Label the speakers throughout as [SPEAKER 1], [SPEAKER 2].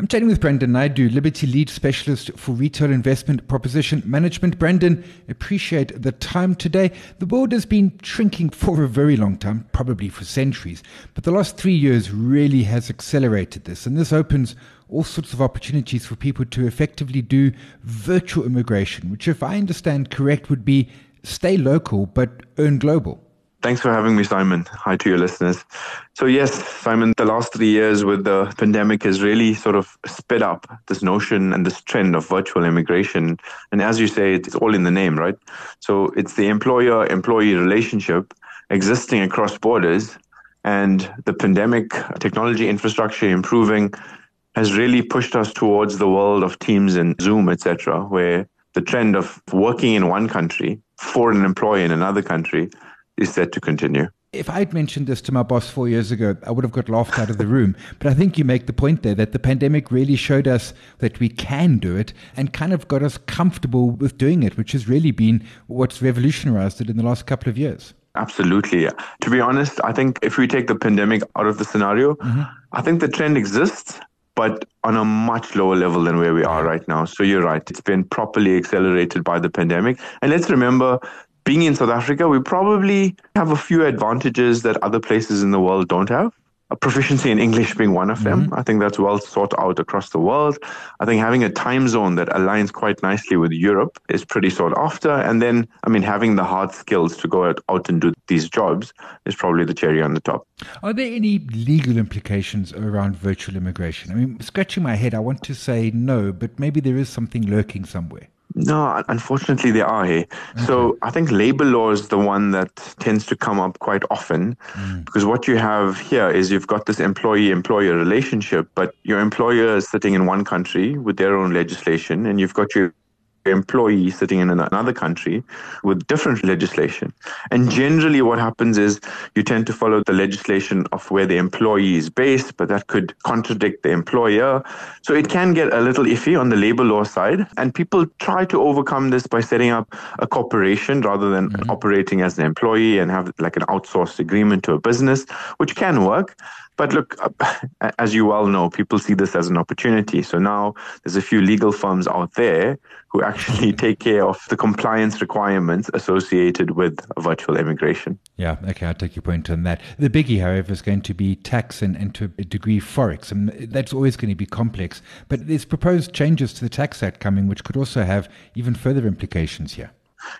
[SPEAKER 1] I'm chatting with Brandon Naidoo, Liberty Lead Specialist for Retail Investment Proposition Management. Brendan, appreciate the time today. The world has been shrinking for a very long time, probably for centuries, but the last three years really has accelerated this, and this opens all sorts of opportunities for people to effectively do virtual immigration, which, if I understand correct, would be stay local but earn global.
[SPEAKER 2] Thanks for having me, Simon. Hi to your listeners. So, yes, Simon, the last three years with the pandemic has really sort of sped up this notion and this trend of virtual immigration. And as you say, it's all in the name, right? So, it's the employer employee relationship existing across borders. And the pandemic, technology infrastructure improving, has really pushed us towards the world of Teams and Zoom, etc., where the trend of working in one country for an employer in another country is set to continue.
[SPEAKER 1] If I'd mentioned this to my boss four years ago, I would have got laughed out of the room. But I think you make the point there that the pandemic really showed us that we can do it and kind of got us comfortable with doing it, which has really been what's revolutionized it in the last couple of years.
[SPEAKER 2] Absolutely. To be honest, I think if we take the pandemic out of the scenario, mm-hmm. I think the trend exists, but on a much lower level than where we are right now. So you're right. It's been properly accelerated by the pandemic. And let's remember being in South Africa, we probably have a few advantages that other places in the world don't have. A proficiency in English being one of them. Mm-hmm. I think that's well sought out across the world. I think having a time zone that aligns quite nicely with Europe is pretty sought after. And then, I mean, having the hard skills to go out, out and do these jobs is probably the cherry on the top.
[SPEAKER 1] Are there any legal implications around virtual immigration? I mean, scratching my head, I want to say no, but maybe there is something lurking somewhere.
[SPEAKER 2] No, unfortunately, they are. Hey? Okay. So I think labor law is the one that tends to come up quite often mm. because what you have here is you've got this employee employer relationship, but your employer is sitting in one country with their own legislation, and you've got your employee sitting in another country with different legislation. And generally, what happens is you tend to follow the legislation of where the employee is based, but that could contradict the employer. So it can get a little iffy on the labor law side. And people try to overcome this by setting up a corporation rather than mm-hmm. operating as an employee and have like an outsourced agreement to a business, which can work. But look, uh, as you well know, people see this as an opportunity. So now there's a few legal firms out there who actually take care of the compliance requirements associated with virtual immigration.
[SPEAKER 1] Yeah, okay, I'll take your point on that. The biggie, however, is going to be tax and, and to a degree forex. and that's always going to be complex. But there's proposed changes to the Tax Act coming, which could also have even further implications here.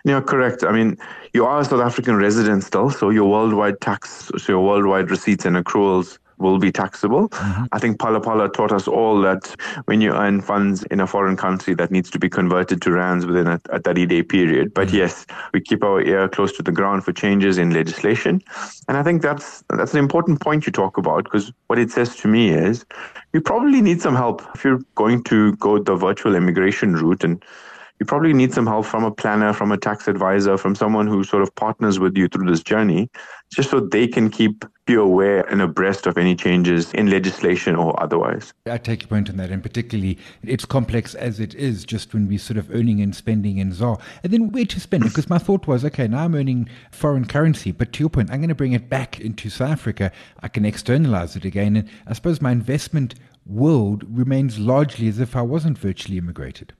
[SPEAKER 2] Yeah, correct. I mean, you are a South African resident still, so your worldwide tax, so your worldwide receipts and accruals will be taxable. Mm-hmm. I think Phala taught us all that when you earn funds in a foreign country, that needs to be converted to rands within a, a 30 day period. But mm-hmm. yes, we keep our ear close to the ground for changes in legislation. And I think that's, that's an important point you talk about because what it says to me is you probably need some help if you're going to go the virtual immigration route and you probably need some help from a planner, from a tax advisor, from someone who sort of partners with you through this journey, just so they can keep you aware and abreast of any changes in legislation or otherwise.
[SPEAKER 1] I take your point on that, and particularly it's complex as it is just when we're sort of earning and spending in ZAR. And then where to spend it? Because my thought was, okay, now I'm earning foreign currency, but to your point, I'm going to bring it back into South Africa. I can externalize it again. And I suppose my investment world remains largely as if I wasn't virtually immigrated.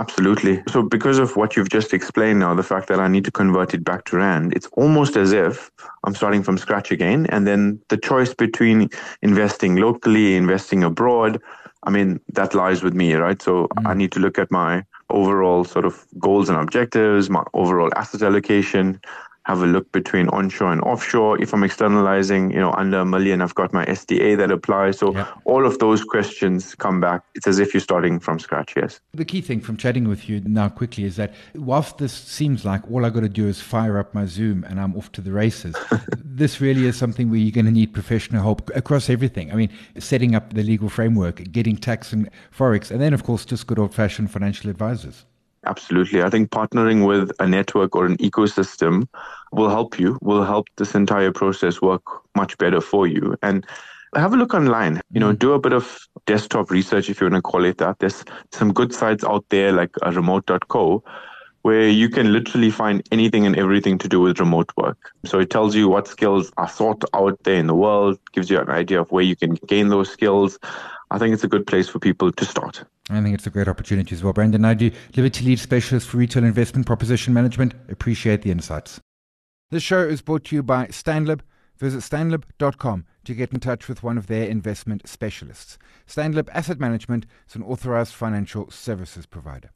[SPEAKER 2] Absolutely. So, because of what you've just explained now, the fact that I need to convert it back to Rand, it's almost as if I'm starting from scratch again. And then the choice between investing locally, investing abroad, I mean, that lies with me, right? So, mm. I need to look at my overall sort of goals and objectives, my overall asset allocation, have a look between onshore and offshore. If I'm externalizing, you know, under a million, I've got my SDA that applies. So yeah. all of those questions come back. It's as if you're starting from scratch, yes.
[SPEAKER 1] The key thing from chatting with you now quickly is that whilst this seems like all I've got to do is fire up my Zoom and I'm off to the races, this really is something where you're going to need professional help across everything. I mean, setting up the legal framework, getting tax and forex, and then, of course, just good old fashioned financial advisors.
[SPEAKER 2] Absolutely. I think partnering with a network or an ecosystem will help you, will help this entire process work much better for you. And have a look online, you know, mm. do a bit of desktop research, if you want to call it that. There's some good sites out there like uh, remote.co where you can literally find anything and everything to do with remote work. So it tells you what skills are sought out there in the world, gives you an idea of where you can gain those skills. I think it's a good place for people to start.
[SPEAKER 1] I think it's a great opportunity as well. Brandon Naidoo, Liberty Lead Specialist for Retail Investment Proposition Management. Appreciate the insights. This show is brought to you by Stanlib. Visit stanlib.com to get in touch with one of their investment specialists. Stanlib Asset Management is an authorized financial services provider.